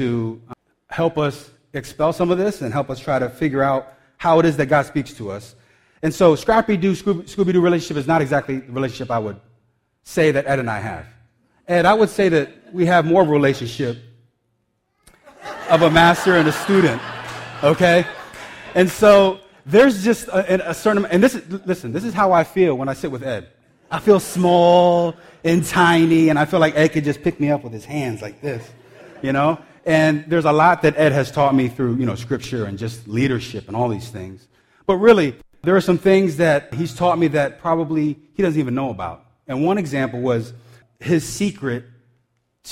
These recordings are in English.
to uh, help us expel some of this and help us try to figure out how it is that God speaks to us. And so, Scrappy Doo, Scooby Doo relationship is not exactly the relationship I would say that Ed and I have. Ed, I would say that we have more of a relationship of a master and a student, okay? And so, there's just a, a certain, and this is, listen, this is how I feel when I sit with Ed. I feel small and tiny, and I feel like Ed could just pick me up with his hands like this, you know? And there's a lot that Ed has taught me through, you know, scripture and just leadership and all these things. But really, there are some things that he's taught me that probably he doesn't even know about. And one example was his secret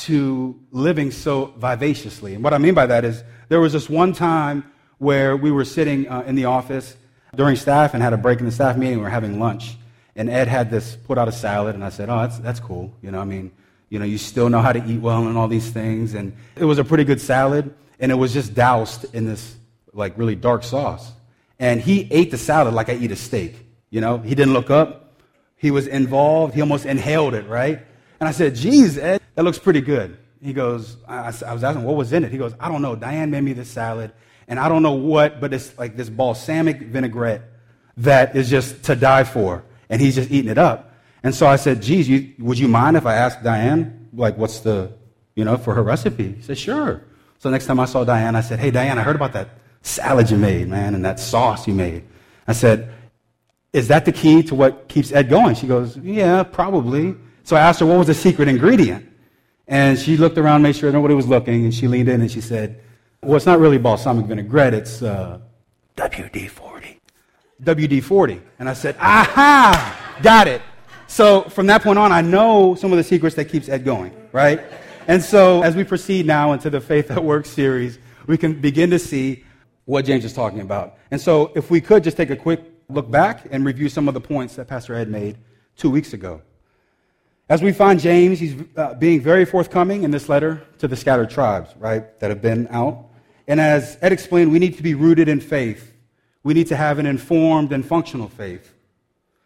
to living so vivaciously. And what I mean by that is there was this one time where we were sitting uh, in the office during staff and had a break in the staff meeting. We were having lunch. And Ed had this put out a salad, and I said, Oh, that's, that's cool. You know, I mean, you know, you still know how to eat well and all these things. And it was a pretty good salad, and it was just doused in this, like, really dark sauce. And he ate the salad like I eat a steak. You know, he didn't look up. He was involved. He almost inhaled it, right? And I said, geez, Ed, that looks pretty good. He goes, I, I was asking, what was in it? He goes, I don't know. Diane made me this salad, and I don't know what, but it's like this balsamic vinaigrette that is just to die for. And he's just eating it up. And so I said, geez, you, would you mind if I asked Diane, like, what's the, you know, for her recipe? He said, sure. So next time I saw Diane, I said, hey, Diane, I heard about that salad you made, man, and that sauce you made. I said, is that the key to what keeps Ed going? She goes, yeah, probably. So I asked her, what was the secret ingredient? And she looked around, made sure nobody was looking, and she leaned in and she said, well, it's not really balsamic vinaigrette, it's uh, WD 40. WD 40. And I said, aha, got it. So from that point on, I know some of the secrets that keeps Ed going, right? And so as we proceed now into the Faith at Work series, we can begin to see what James is talking about. And so if we could just take a quick look back and review some of the points that Pastor Ed made two weeks ago. As we find James, he's uh, being very forthcoming in this letter to the scattered tribes, right, that have been out. And as Ed explained, we need to be rooted in faith. We need to have an informed and functional faith.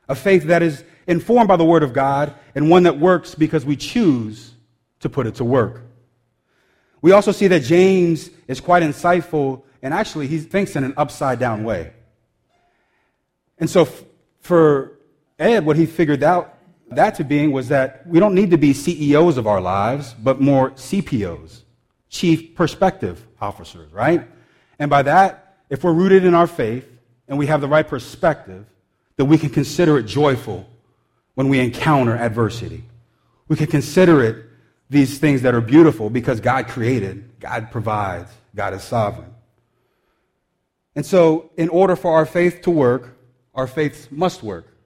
A faith that is informed by the Word of God and one that works because we choose to put it to work. We also see that James is quite insightful and actually he thinks in an upside down way. And so f- for Ed, what he figured out that to being was that we don't need to be CEOs of our lives, but more CPOs, Chief Perspective Officers, right? And by that, if we're rooted in our faith and we have the right perspective, then we can consider it joyful when we encounter adversity. We can consider it these things that are beautiful because God created, God provides, God is sovereign. And so, in order for our faith to work, our faiths must work.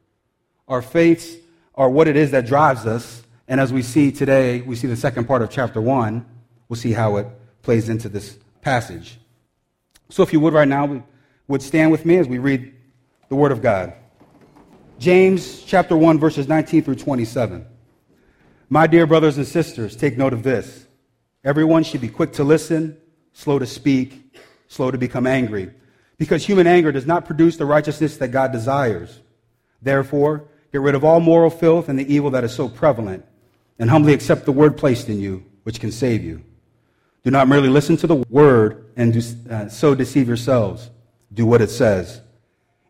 Our faiths are what it is that drives us. And as we see today, we see the second part of chapter 1. We'll see how it plays into this passage. So, if you would right now, would stand with me as we read the Word of God. James chapter 1 verses 19 through 27. My dear brothers and sisters, take note of this. Everyone should be quick to listen, slow to speak, slow to become angry, because human anger does not produce the righteousness that God desires. Therefore, get rid of all moral filth and the evil that is so prevalent, and humbly accept the word placed in you, which can save you. Do not merely listen to the word and do, uh, so deceive yourselves. Do what it says.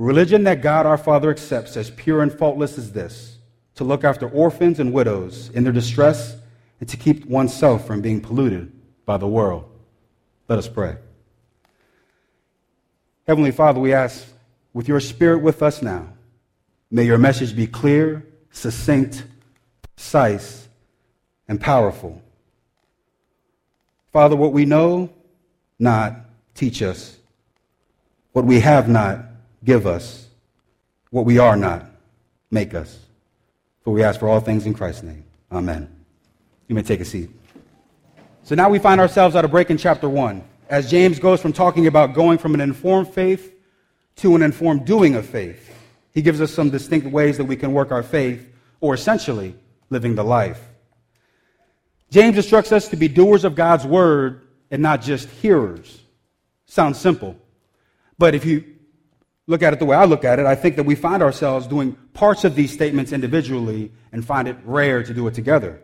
Religion that God our Father accepts as pure and faultless is this to look after orphans and widows in their distress and to keep oneself from being polluted by the world. Let us pray. Heavenly Father, we ask with your Spirit with us now, may your message be clear, succinct, precise, and powerful. Father, what we know not, teach us. What we have not, give us what we are not. Make us. For we ask for all things in Christ's name. Amen. You may take a seat. So now we find ourselves at a break in chapter 1. as James goes from talking about going from an informed faith to an informed doing of faith. He gives us some distinct ways that we can work our faith, or essentially, living the life. James instructs us to be doers of God's word and not just hearers. Sounds simple. But if you look at it the way I look at it, I think that we find ourselves doing parts of these statements individually and find it rare to do it together.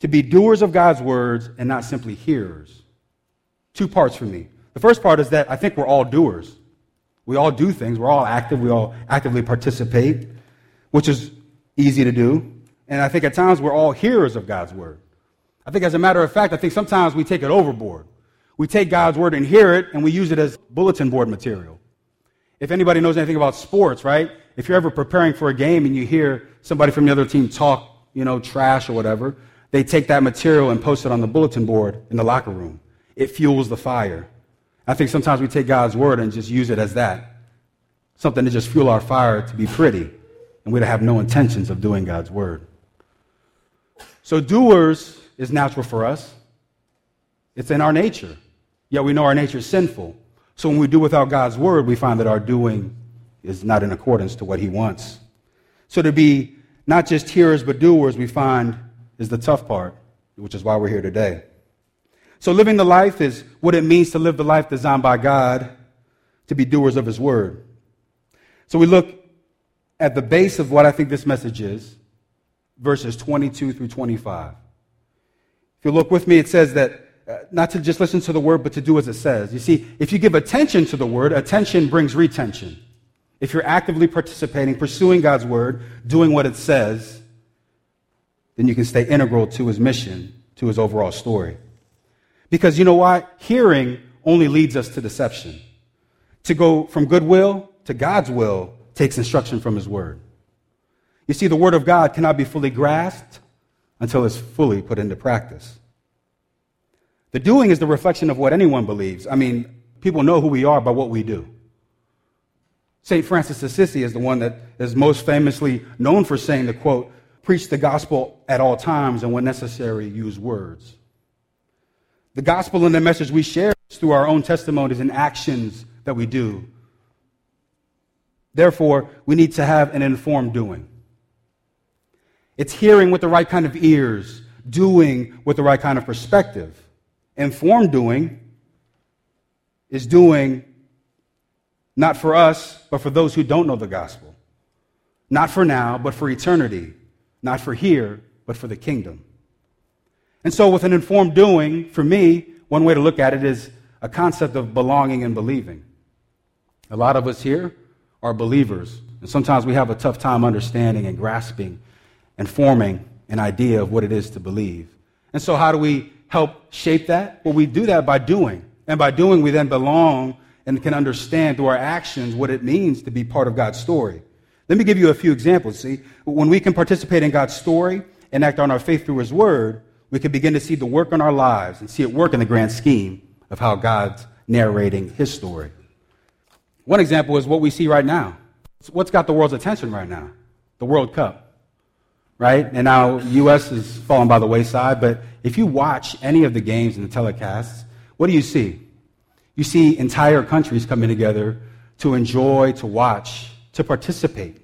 To be doers of God's words and not simply hearers. Two parts for me. The first part is that I think we're all doers. We all do things. We're all active. We all actively participate, which is easy to do. And I think at times we're all hearers of God's word. I think, as a matter of fact, I think sometimes we take it overboard. We take God's word and hear it, and we use it as bulletin board material. If anybody knows anything about sports, right? If you're ever preparing for a game and you hear somebody from the other team talk, you know, trash or whatever, they take that material and post it on the bulletin board in the locker room. It fuels the fire. I think sometimes we take God's word and just use it as that something to just fuel our fire to be pretty, and we have no intentions of doing God's word. So, doers is natural for us, it's in our nature. Yet we know our nature is sinful. So, when we do without God's word, we find that our doing is not in accordance to what He wants. So, to be not just hearers but doers, we find is the tough part, which is why we're here today. So, living the life is what it means to live the life designed by God to be doers of His word. So, we look at the base of what I think this message is, verses 22 through 25. If you look with me, it says that uh, not to just listen to the word, but to do as it says. You see, if you give attention to the word, attention brings retention. If you're actively participating, pursuing God's word, doing what it says, then you can stay integral to his mission, to his overall story. Because you know why? Hearing only leads us to deception. To go from goodwill to God's will takes instruction from His Word. You see, the Word of God cannot be fully grasped until it's fully put into practice. The doing is the reflection of what anyone believes. I mean, people know who we are by what we do. St. Francis of Assisi is the one that is most famously known for saying the quote, preach the gospel at all times and when necessary, use words. The gospel and the message we share is through our own testimonies and actions that we do. Therefore, we need to have an informed doing. It's hearing with the right kind of ears, doing with the right kind of perspective. Informed doing is doing not for us, but for those who don't know the gospel. Not for now, but for eternity. Not for here, but for the kingdom. And so, with an informed doing, for me, one way to look at it is a concept of belonging and believing. A lot of us here are believers, and sometimes we have a tough time understanding and grasping and forming an idea of what it is to believe. And so, how do we help shape that? Well, we do that by doing. And by doing, we then belong and can understand through our actions what it means to be part of God's story. Let me give you a few examples. See, when we can participate in God's story and act on our faith through His Word, we can begin to see the work in our lives and see it work in the grand scheme of how God's narrating his story. One example is what we see right now. What's got the world's attention right now? The World Cup, right? And now U.S. is falling by the wayside, but if you watch any of the games and the telecasts, what do you see? You see entire countries coming together to enjoy, to watch, to participate.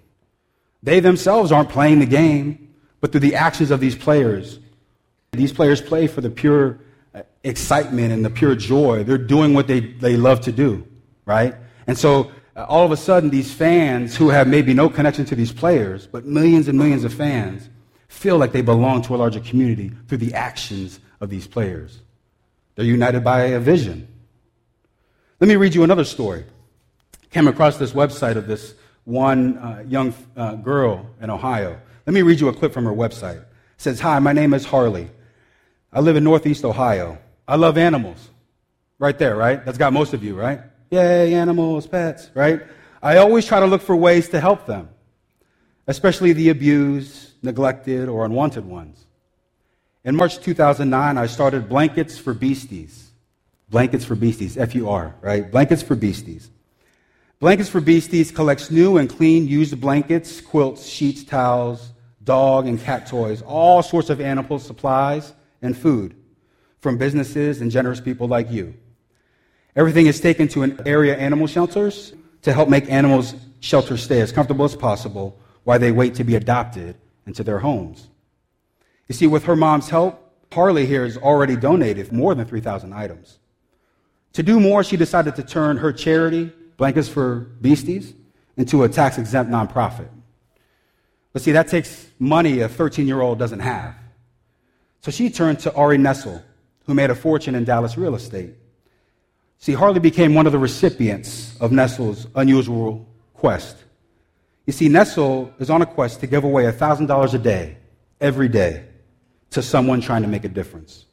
They themselves aren't playing the game, but through the actions of these players, these players play for the pure uh, excitement and the pure joy. They're doing what they, they love to do, right? And so uh, all of a sudden, these fans who have maybe no connection to these players, but millions and millions of fans, feel like they belong to a larger community through the actions of these players. They're united by a vision. Let me read you another story. Came across this website of this one uh, young uh, girl in Ohio. Let me read you a clip from her website. It says, Hi, my name is Harley. I live in Northeast Ohio. I love animals. Right there, right? That's got most of you, right? Yay, animals, pets, right? I always try to look for ways to help them, especially the abused, neglected, or unwanted ones. In March 2009, I started Blankets for Beasties. Blankets for Beasties, F U R, right? Blankets for Beasties. Blankets for Beasties collects new and clean used blankets, quilts, sheets, towels, dog and cat toys, all sorts of animal supplies and food from businesses and generous people like you. Everything is taken to an area animal shelters to help make animals shelters stay as comfortable as possible while they wait to be adopted into their homes. You see, with her mom's help, Harley here has already donated more than 3,000 items. To do more, she decided to turn her charity, Blankets for Beasties, into a tax exempt nonprofit. But see, that takes money a 13 year old doesn't have. So she turned to Ari Nessel, who made a fortune in Dallas real estate. See, Harley became one of the recipients of Nessel's unusual quest. You see, Nessel is on a quest to give away $1,000 a day, every day, to someone trying to make a difference.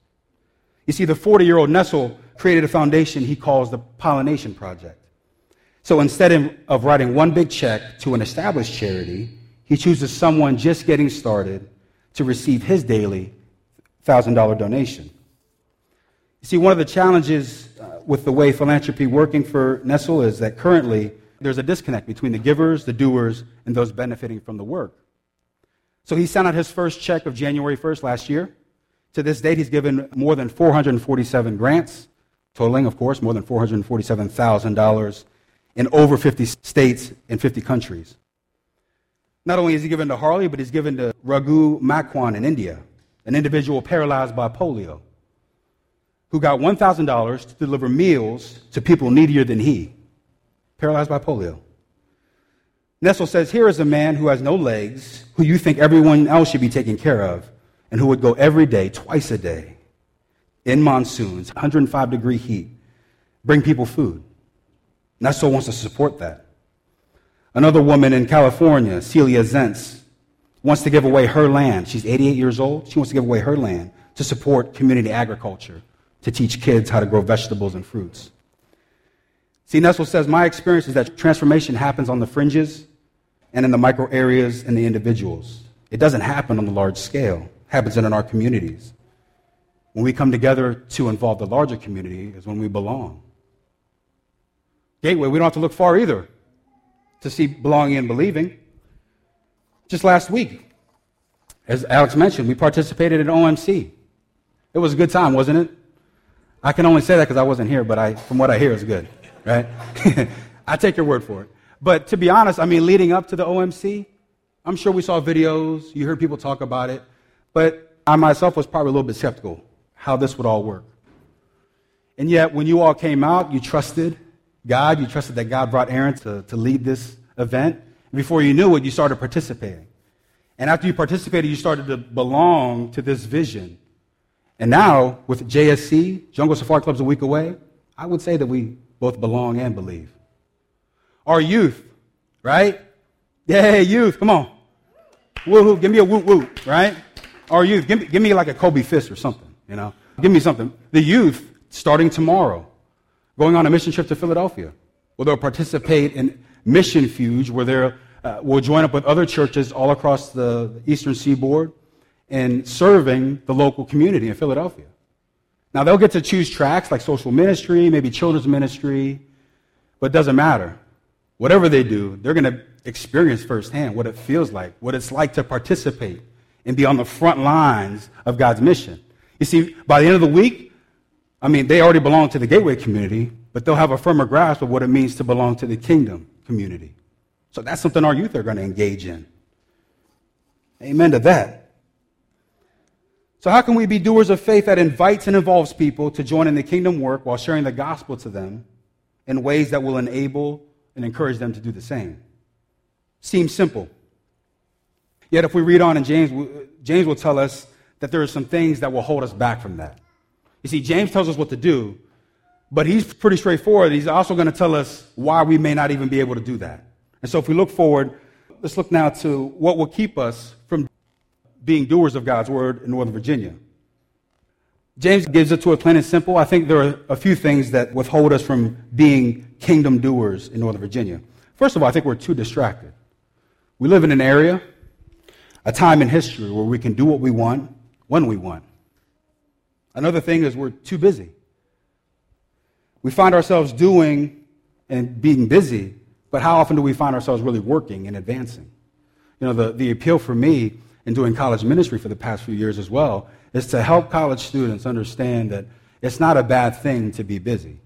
You see, the 40 year old Nessel created a foundation he calls the Pollination Project. So instead of writing one big check to an established charity, he chooses someone just getting started to receive his daily $1,000 donation. You see, one of the challenges uh, with the way philanthropy working for Nessel is that currently there's a disconnect between the givers, the doers, and those benefiting from the work. So he sent out his first check of January 1st last year. To this date, he's given more than 447 grants, totaling, of course, more than $447,000 in over 50 states and 50 countries. Not only is he given to Harley, but he's given to Raghu Makwan in India, an individual paralyzed by polio, who got $1,000 to deliver meals to people needier than he, paralyzed by polio. Nessel says, Here is a man who has no legs, who you think everyone else should be taking care of, and who would go every day, twice a day, in monsoons, 105 degree heat, bring people food. Nessel wants to support that. Another woman in California, Celia Zentz, wants to give away her land. She's 88 years old. She wants to give away her land to support community agriculture, to teach kids how to grow vegetables and fruits. See, Nessel says, My experience is that transformation happens on the fringes and in the micro areas and the individuals. It doesn't happen on the large scale, it happens in our communities. When we come together to involve the larger community is when we belong. Gateway, we don't have to look far either to see belonging and believing. Just last week, as Alex mentioned, we participated in OMC. It was a good time, wasn't it? I can only say that because I wasn't here, but I, from what I hear, it's good, right? I take your word for it. But to be honest, I mean, leading up to the OMC, I'm sure we saw videos, you heard people talk about it, but I myself was probably a little bit skeptical how this would all work. And yet, when you all came out, you trusted, God. You trusted that God brought Aaron to, to lead this event. And before you knew it, you started participating. And after you participated, you started to belong to this vision. And now, with JSC, Jungle Safari Club's a week away, I would say that we both belong and believe. Our youth, right? Yeah, youth, come on. Woo-hoo, give me a woo-woo, right? Our youth, give me, give me like a Kobe fist or something, you know? Give me something. The youth, starting tomorrow, going on a mission trip to Philadelphia, where they'll participate in Mission Fuge, where they uh, will join up with other churches all across the eastern seaboard in serving the local community in Philadelphia. Now, they'll get to choose tracks like social ministry, maybe children's ministry, but it doesn't matter. Whatever they do, they're going to experience firsthand what it feels like, what it's like to participate and be on the front lines of God's mission. You see, by the end of the week, I mean, they already belong to the Gateway community, but they'll have a firmer grasp of what it means to belong to the kingdom community. So that's something our youth are going to engage in. Amen to that. So, how can we be doers of faith that invites and involves people to join in the kingdom work while sharing the gospel to them in ways that will enable and encourage them to do the same? Seems simple. Yet, if we read on in James, James will tell us that there are some things that will hold us back from that. You see, James tells us what to do, but he's pretty straightforward. He's also going to tell us why we may not even be able to do that. And so if we look forward, let's look now to what will keep us from being doers of God's word in Northern Virginia. James gives it to us plain and simple. I think there are a few things that withhold us from being kingdom doers in Northern Virginia. First of all, I think we're too distracted. We live in an area, a time in history where we can do what we want when we want. Another thing is we're too busy. We find ourselves doing and being busy, but how often do we find ourselves really working and advancing? You know, the, the appeal for me in doing college ministry for the past few years as well is to help college students understand that it's not a bad thing to be busy.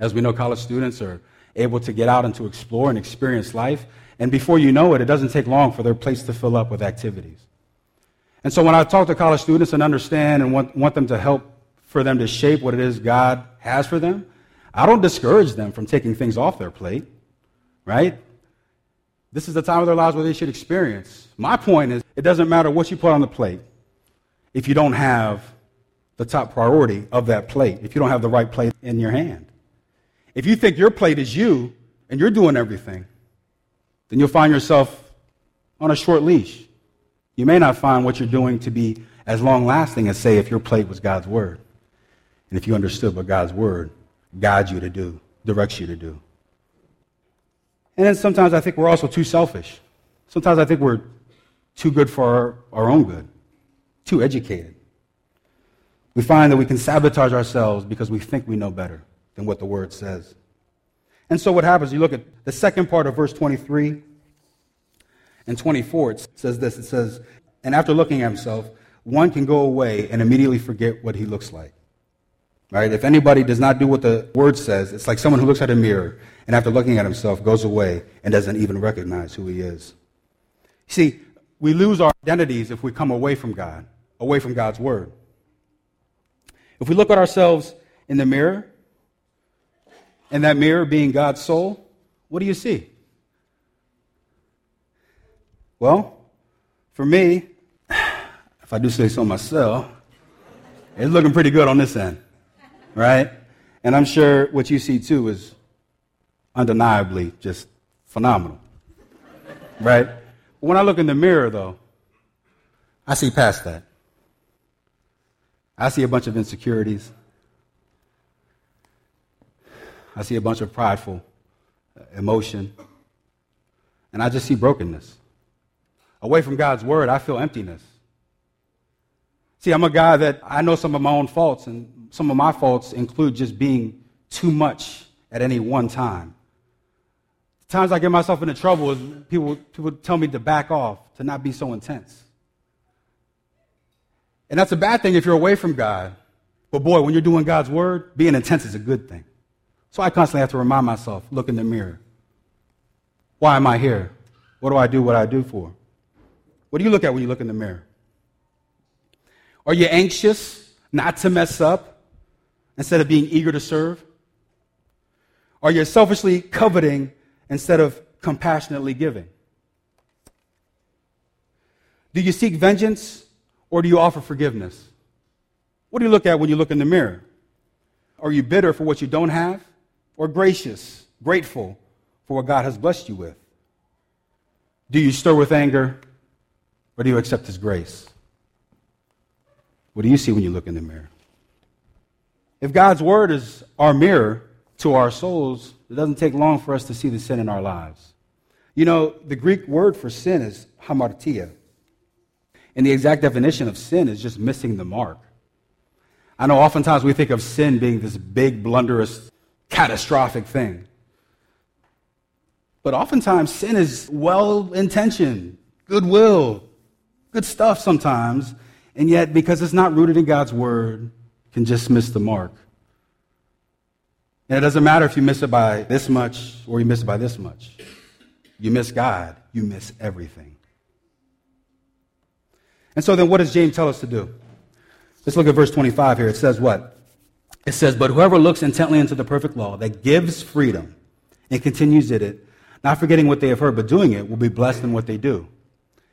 As we know, college students are able to get out and to explore and experience life. And before you know it, it doesn't take long for their plates to fill up with activities. And so when I talk to college students and understand and want, want them to help for them to shape what it is God has for them, I don't discourage them from taking things off their plate, right? This is the time of their lives where they should experience. My point is, it doesn't matter what you put on the plate if you don't have the top priority of that plate, if you don't have the right plate in your hand. If you think your plate is you and you're doing everything, then you'll find yourself on a short leash. You may not find what you're doing to be as long lasting as, say, if your plate was God's Word. And if you understood what God's Word guides you to do, directs you to do. And then sometimes I think we're also too selfish. Sometimes I think we're too good for our, our own good, too educated. We find that we can sabotage ourselves because we think we know better than what the Word says. And so what happens, you look at the second part of verse 23 and 24, it says this it says, And after looking at himself, one can go away and immediately forget what he looks like. Right? If anybody does not do what the word says, it's like someone who looks at a mirror and after looking at himself goes away and doesn't even recognize who he is. See, we lose our identities if we come away from God, away from God's word. If we look at ourselves in the mirror, and that mirror being God's soul, what do you see? Well, for me, if I do say so myself, it's looking pretty good on this end, right? And I'm sure what you see too is undeniably just phenomenal, right? When I look in the mirror, though, I see past that. I see a bunch of insecurities. I see a bunch of prideful uh, emotion. And I just see brokenness. Away from God's word, I feel emptiness. See, I'm a guy that I know some of my own faults, and some of my faults include just being too much at any one time. Times I get myself into trouble is people, people tell me to back off, to not be so intense. And that's a bad thing if you're away from God. But boy, when you're doing God's word, being intense is a good thing. So I constantly have to remind myself, look in the mirror. Why am I here? What do I do what I do for? What do you look at when you look in the mirror? Are you anxious not to mess up instead of being eager to serve? Are you selfishly coveting instead of compassionately giving? Do you seek vengeance or do you offer forgiveness? What do you look at when you look in the mirror? Are you bitter for what you don't have? or gracious, grateful for what God has blessed you with? Do you stir with anger or do you accept His grace? What do you see when you look in the mirror? If God's Word is our mirror to our souls, it doesn't take long for us to see the sin in our lives. You know, the Greek word for sin is hamartia. And the exact definition of sin is just missing the mark. I know oftentimes we think of sin being this big, blunderous catastrophic thing. But oftentimes, sin is well intentioned, goodwill, good stuff sometimes, and yet because it's not rooted in God's word, can just miss the mark. And it doesn't matter if you miss it by this much or you miss it by this much. You miss God, you miss everything. And so then, what does James tell us to do? Let's look at verse 25 here. It says what? It says, But whoever looks intently into the perfect law that gives freedom and continues in it, not forgetting what they have heard, but doing it, will be blessed in what they do.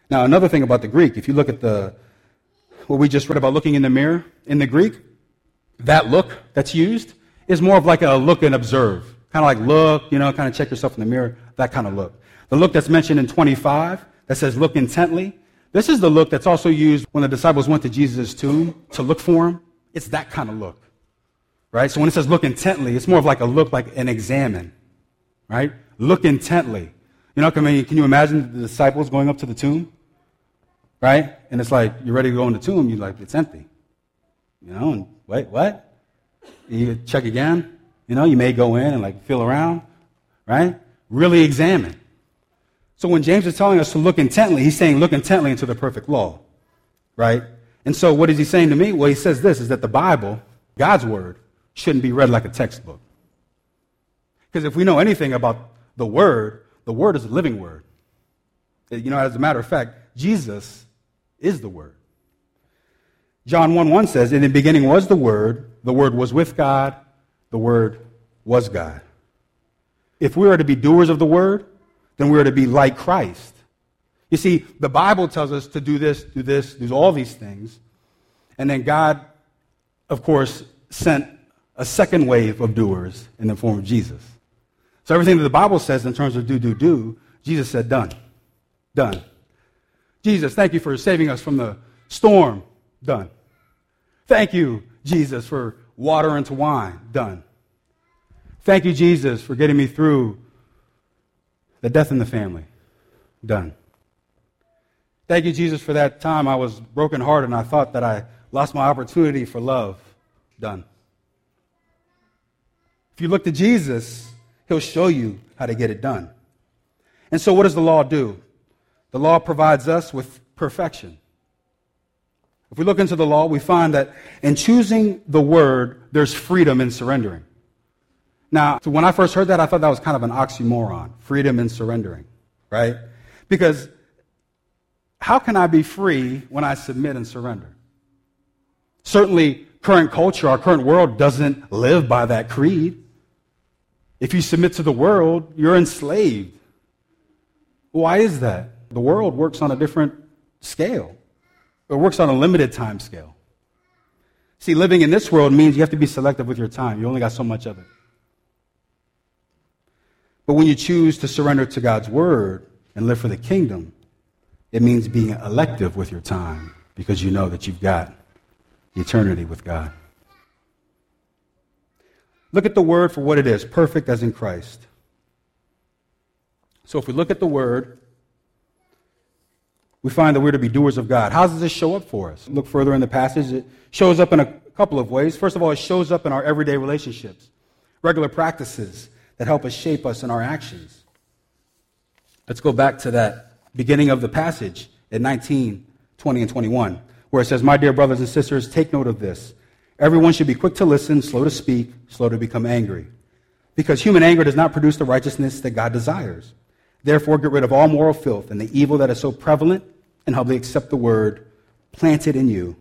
Now, another thing about the Greek, if you look at the what we just read about looking in the mirror, in the Greek, that look that's used is more of like a look and observe. Kind of like look, you know, kind of check yourself in the mirror, that kind of look. The look that's mentioned in 25 that says look intently, this is the look that's also used when the disciples went to Jesus' tomb to look for him. It's that kind of look right? So when it says look intently, it's more of like a look, like an examine, right? Look intently. You know, can, can you imagine the disciples going up to the tomb, right? And it's like, you're ready to go in the tomb, you're like, it's empty. You know, and wait, what? You check again. You know, you may go in and like feel around, right? Really examine. So when James is telling us to look intently, he's saying look intently into the perfect law, right? And so what is he saying to me? Well, he says this is that the Bible, God's word, shouldn't be read like a textbook. Because if we know anything about the Word, the Word is a living Word. You know, as a matter of fact, Jesus is the Word. John 1 1 says, In the beginning was the Word, the Word was with God, the Word was God. If we are to be doers of the Word, then we are to be like Christ. You see, the Bible tells us to do this, do this, do all these things. And then God, of course, sent a second wave of doers in the form of Jesus. So everything that the Bible says in terms of do, do, do, Jesus said, done. Done. Jesus, thank you for saving us from the storm. Done. Thank you, Jesus, for water into wine. Done. Thank you, Jesus, for getting me through the death in the family. Done. Thank you, Jesus, for that time I was brokenhearted and I thought that I lost my opportunity for love. Done. If you look to Jesus, he'll show you how to get it done. And so, what does the law do? The law provides us with perfection. If we look into the law, we find that in choosing the word, there's freedom in surrendering. Now, so when I first heard that, I thought that was kind of an oxymoron freedom in surrendering, right? Because how can I be free when I submit and surrender? Certainly, current culture, our current world doesn't live by that creed. If you submit to the world, you're enslaved. Why is that? The world works on a different scale. It works on a limited time scale. See, living in this world means you have to be selective with your time. You only got so much of it. But when you choose to surrender to God's word and live for the kingdom, it means being elective with your time because you know that you've got eternity with God. Look at the word for what it is perfect as in Christ. So if we look at the word, we find that we're to be doers of God. How does this show up for us? Look further in the passage. It shows up in a couple of ways. First of all, it shows up in our everyday relationships, regular practices that help us shape us in our actions. Let's go back to that beginning of the passage at 19, 20, and 21, where it says, My dear brothers and sisters, take note of this. Everyone should be quick to listen, slow to speak, slow to become angry. Because human anger does not produce the righteousness that God desires. Therefore, get rid of all moral filth and the evil that is so prevalent, and humbly accept the word planted in you,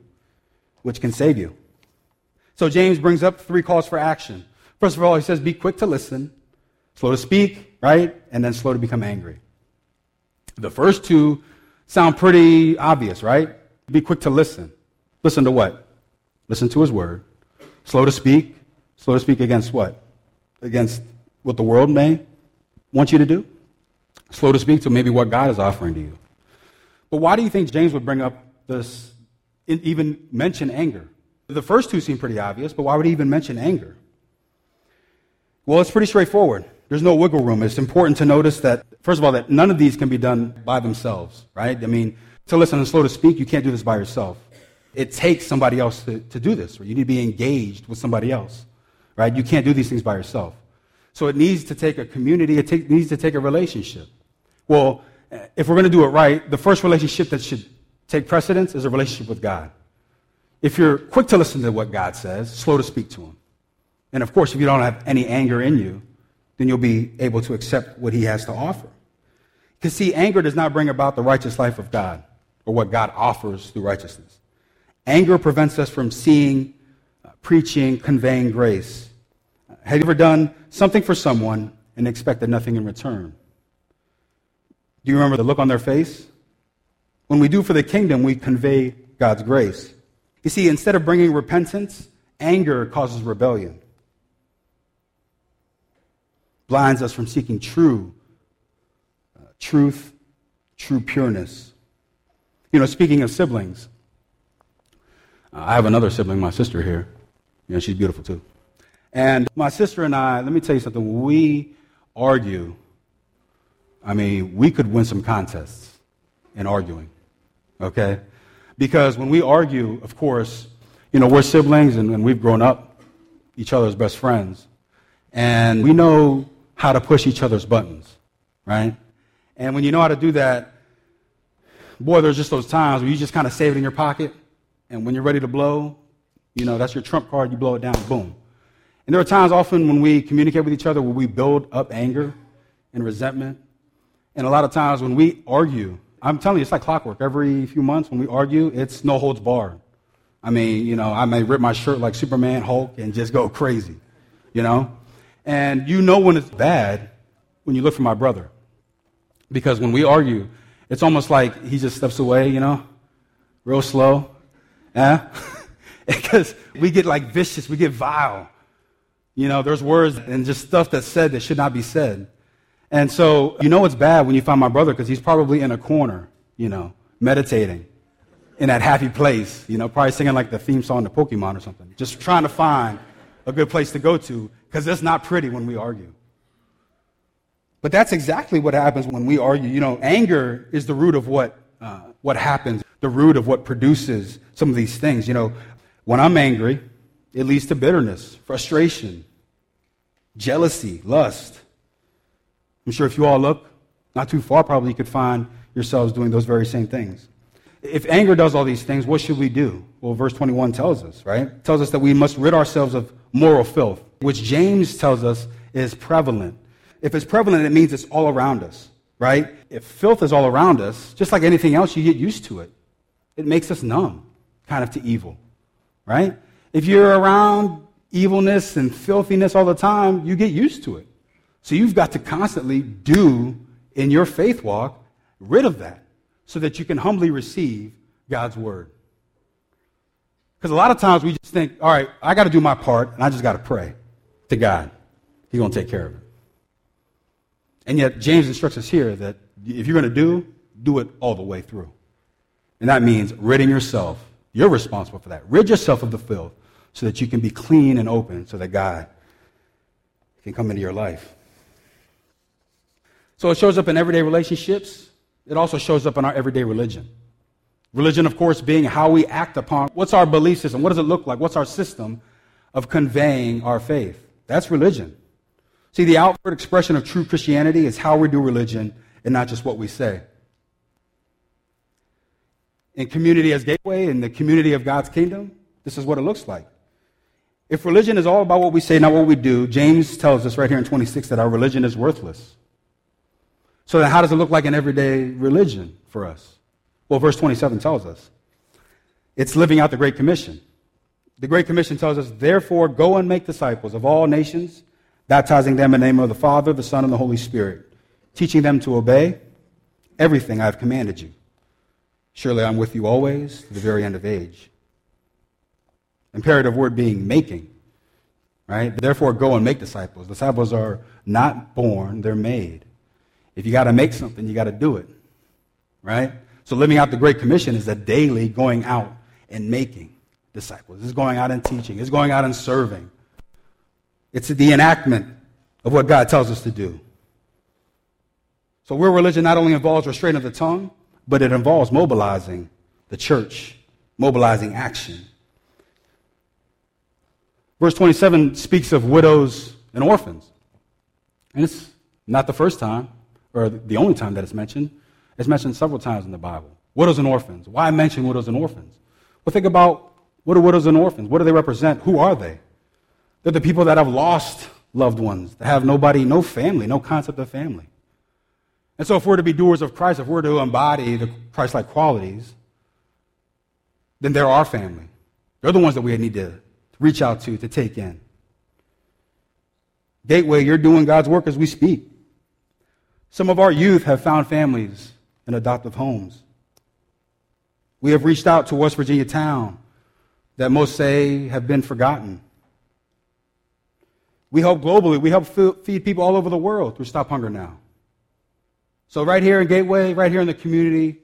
which can save you. So, James brings up three calls for action. First of all, he says, Be quick to listen, slow to speak, right? And then slow to become angry. The first two sound pretty obvious, right? Be quick to listen. Listen to what? Listen to his word. Slow to speak. Slow to speak against what? Against what the world may want you to do? Slow to speak to maybe what God is offering to you. But why do you think James would bring up this, even mention anger? The first two seem pretty obvious, but why would he even mention anger? Well, it's pretty straightforward. There's no wiggle room. It's important to notice that, first of all, that none of these can be done by themselves, right? I mean, to listen and slow to speak, you can't do this by yourself. It takes somebody else to, to do this, or you need to be engaged with somebody else, right? You can't do these things by yourself. So it needs to take a community, it take, needs to take a relationship. Well, if we're going to do it right, the first relationship that should take precedence is a relationship with God. If you're quick to listen to what God says, slow to speak to Him. And of course, if you don't have any anger in you, then you'll be able to accept what He has to offer. Because, see, anger does not bring about the righteous life of God or what God offers through righteousness. Anger prevents us from seeing, uh, preaching, conveying grace. Have you ever done something for someone and expected nothing in return? Do you remember the look on their face? When we do for the kingdom, we convey God's grace. You see, instead of bringing repentance, anger causes rebellion, blinds us from seeking true uh, truth, true pureness. You know, speaking of siblings, uh, I have another sibling, my sister here. You know, she's beautiful too. And my sister and I, let me tell you something, we argue, I mean, we could win some contests in arguing, okay? Because when we argue, of course, you know, we're siblings and, and we've grown up each other's best friends. And we know how to push each other's buttons, right? And when you know how to do that, boy, there's just those times where you just kind of save it in your pocket. And when you're ready to blow, you know, that's your trump card, you blow it down, boom. And there are times often when we communicate with each other where we build up anger and resentment. And a lot of times when we argue, I'm telling you, it's like clockwork. Every few months when we argue, it's no holds barred. I mean, you know, I may rip my shirt like Superman, Hulk, and just go crazy, you know? And you know when it's bad when you look for my brother. Because when we argue, it's almost like he just steps away, you know, real slow. Yeah? because we get like vicious, we get vile. You know, there's words and just stuff that's said that should not be said. And so, you know it's bad when you find my brother because he's probably in a corner, you know, meditating in that happy place, you know, probably singing like the theme song to Pokemon or something. Just trying to find a good place to go to because it's not pretty when we argue. But that's exactly what happens when we argue. You know, anger is the root of what, uh, what happens, the root of what produces some of these things. You know, when I'm angry, it leads to bitterness, frustration, jealousy, lust. I'm sure if you all look not too far, probably you could find yourselves doing those very same things. If anger does all these things, what should we do? Well, verse 21 tells us, right? It tells us that we must rid ourselves of moral filth, which James tells us is prevalent. If it's prevalent, it means it's all around us, right? If filth is all around us, just like anything else, you get used to it. It makes us numb, kind of to evil, right? If you're around evilness and filthiness all the time, you get used to it. So you've got to constantly do in your faith walk rid of that so that you can humbly receive God's word. Because a lot of times we just think, all right, I got to do my part and I just got to pray to God. He's going to take care of it. And yet, James instructs us here that if you're going to do, do it all the way through. And that means ridding yourself. You're responsible for that. Rid yourself of the filth so that you can be clean and open so that God can come into your life. So it shows up in everyday relationships. It also shows up in our everyday religion. Religion, of course, being how we act upon what's our belief system? What does it look like? What's our system of conveying our faith? That's religion. See, the outward expression of true Christianity is how we do religion and not just what we say. In community as gateway, in the community of God's kingdom, this is what it looks like. If religion is all about what we say, not what we do, James tells us right here in 26 that our religion is worthless. So then how does it look like an everyday religion for us? Well, verse 27 tells us. It's living out the Great Commission. The Great Commission tells us, therefore, go and make disciples of all nations, baptizing them in the name of the Father, the Son, and the Holy Spirit, teaching them to obey everything I have commanded you. Surely I'm with you always to the very end of age. Imperative word being making. Right? Therefore, go and make disciples. Disciples are not born, they're made. If you got to make something, you got to do it. Right? So, living out the Great Commission is a daily going out and making disciples. It's going out and teaching, it's going out and serving. It's the enactment of what God tells us to do. So, real religion not only involves restraint of the tongue, but it involves mobilizing the church, mobilizing action. Verse 27 speaks of widows and orphans. And it's not the first time, or the only time that it's mentioned. It's mentioned several times in the Bible. Widows and orphans. Why mention widows and orphans? Well, think about what are widows and orphans? What do they represent? Who are they? They're the people that have lost loved ones, that have nobody, no family, no concept of family. And so, if we're to be doers of Christ, if we're to embody the Christ like qualities, then they're our family. They're the ones that we need to reach out to, to take in. Gateway, you're doing God's work as we speak. Some of our youth have found families in adoptive homes. We have reached out to West Virginia town that most say have been forgotten. We help globally. We help feed people all over the world through Stop Hunger Now. So, right here in Gateway, right here in the community,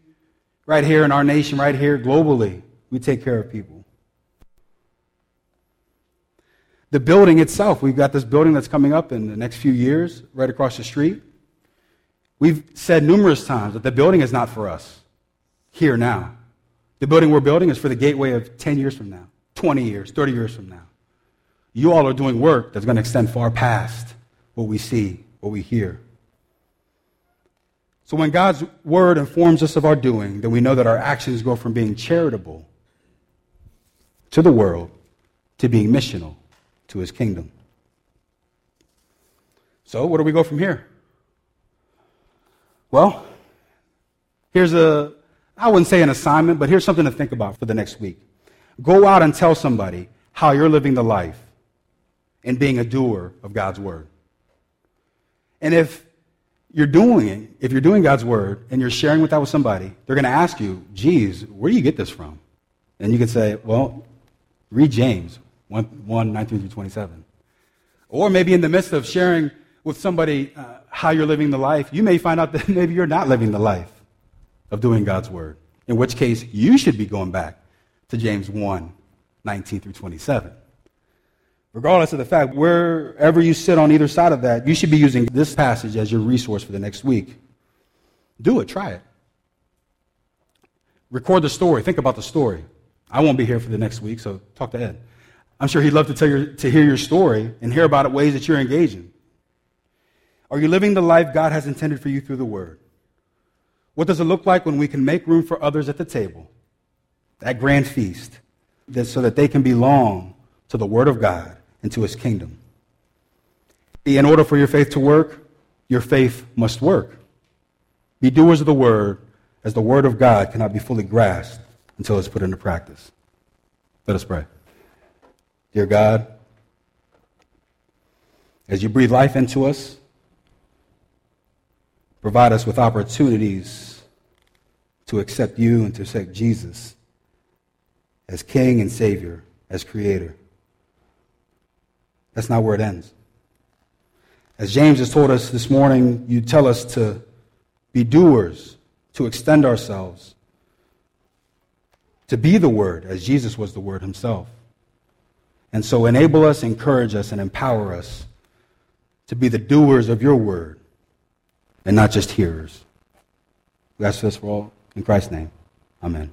right here in our nation, right here globally, we take care of people. The building itself, we've got this building that's coming up in the next few years, right across the street. We've said numerous times that the building is not for us here now. The building we're building is for the gateway of 10 years from now, 20 years, 30 years from now. You all are doing work that's going to extend far past what we see, what we hear. So when God's word informs us of our doing, then we know that our actions go from being charitable to the world to being missional to his kingdom. So, where do we go from here? Well, here's a, I wouldn't say an assignment, but here's something to think about for the next week. Go out and tell somebody how you're living the life and being a doer of God's word. And if you're doing it, if you're doing God's word and you're sharing with that with somebody, they're going to ask you, geez, where do you get this from? And you can say, well, read James 1, 1 19 through 27. Or maybe in the midst of sharing with somebody uh, how you're living the life, you may find out that maybe you're not living the life of doing God's word. In which case, you should be going back to James 1 19 through 27. Regardless of the fact, wherever you sit on either side of that, you should be using this passage as your resource for the next week. Do it, try it. Record the story, think about the story. I won't be here for the next week, so talk to Ed. I'm sure he'd love to, tell your, to hear your story and hear about it, ways that you're engaging. Are you living the life God has intended for you through the Word? What does it look like when we can make room for others at the table, that grand feast, that, so that they can belong to the Word of God and to his kingdom. In order for your faith to work, your faith must work. Be doers of the word, as the word of God cannot be fully grasped until it's put into practice. Let us pray. Dear God, as you breathe life into us, provide us with opportunities to accept you and to accept Jesus as King and Savior, as Creator. That's not where it ends. As James has told us this morning, you tell us to be doers, to extend ourselves, to be the Word, as Jesus was the Word himself. And so enable us, encourage us, and empower us to be the doers of your Word and not just hearers. We ask this for all in Christ's name. Amen.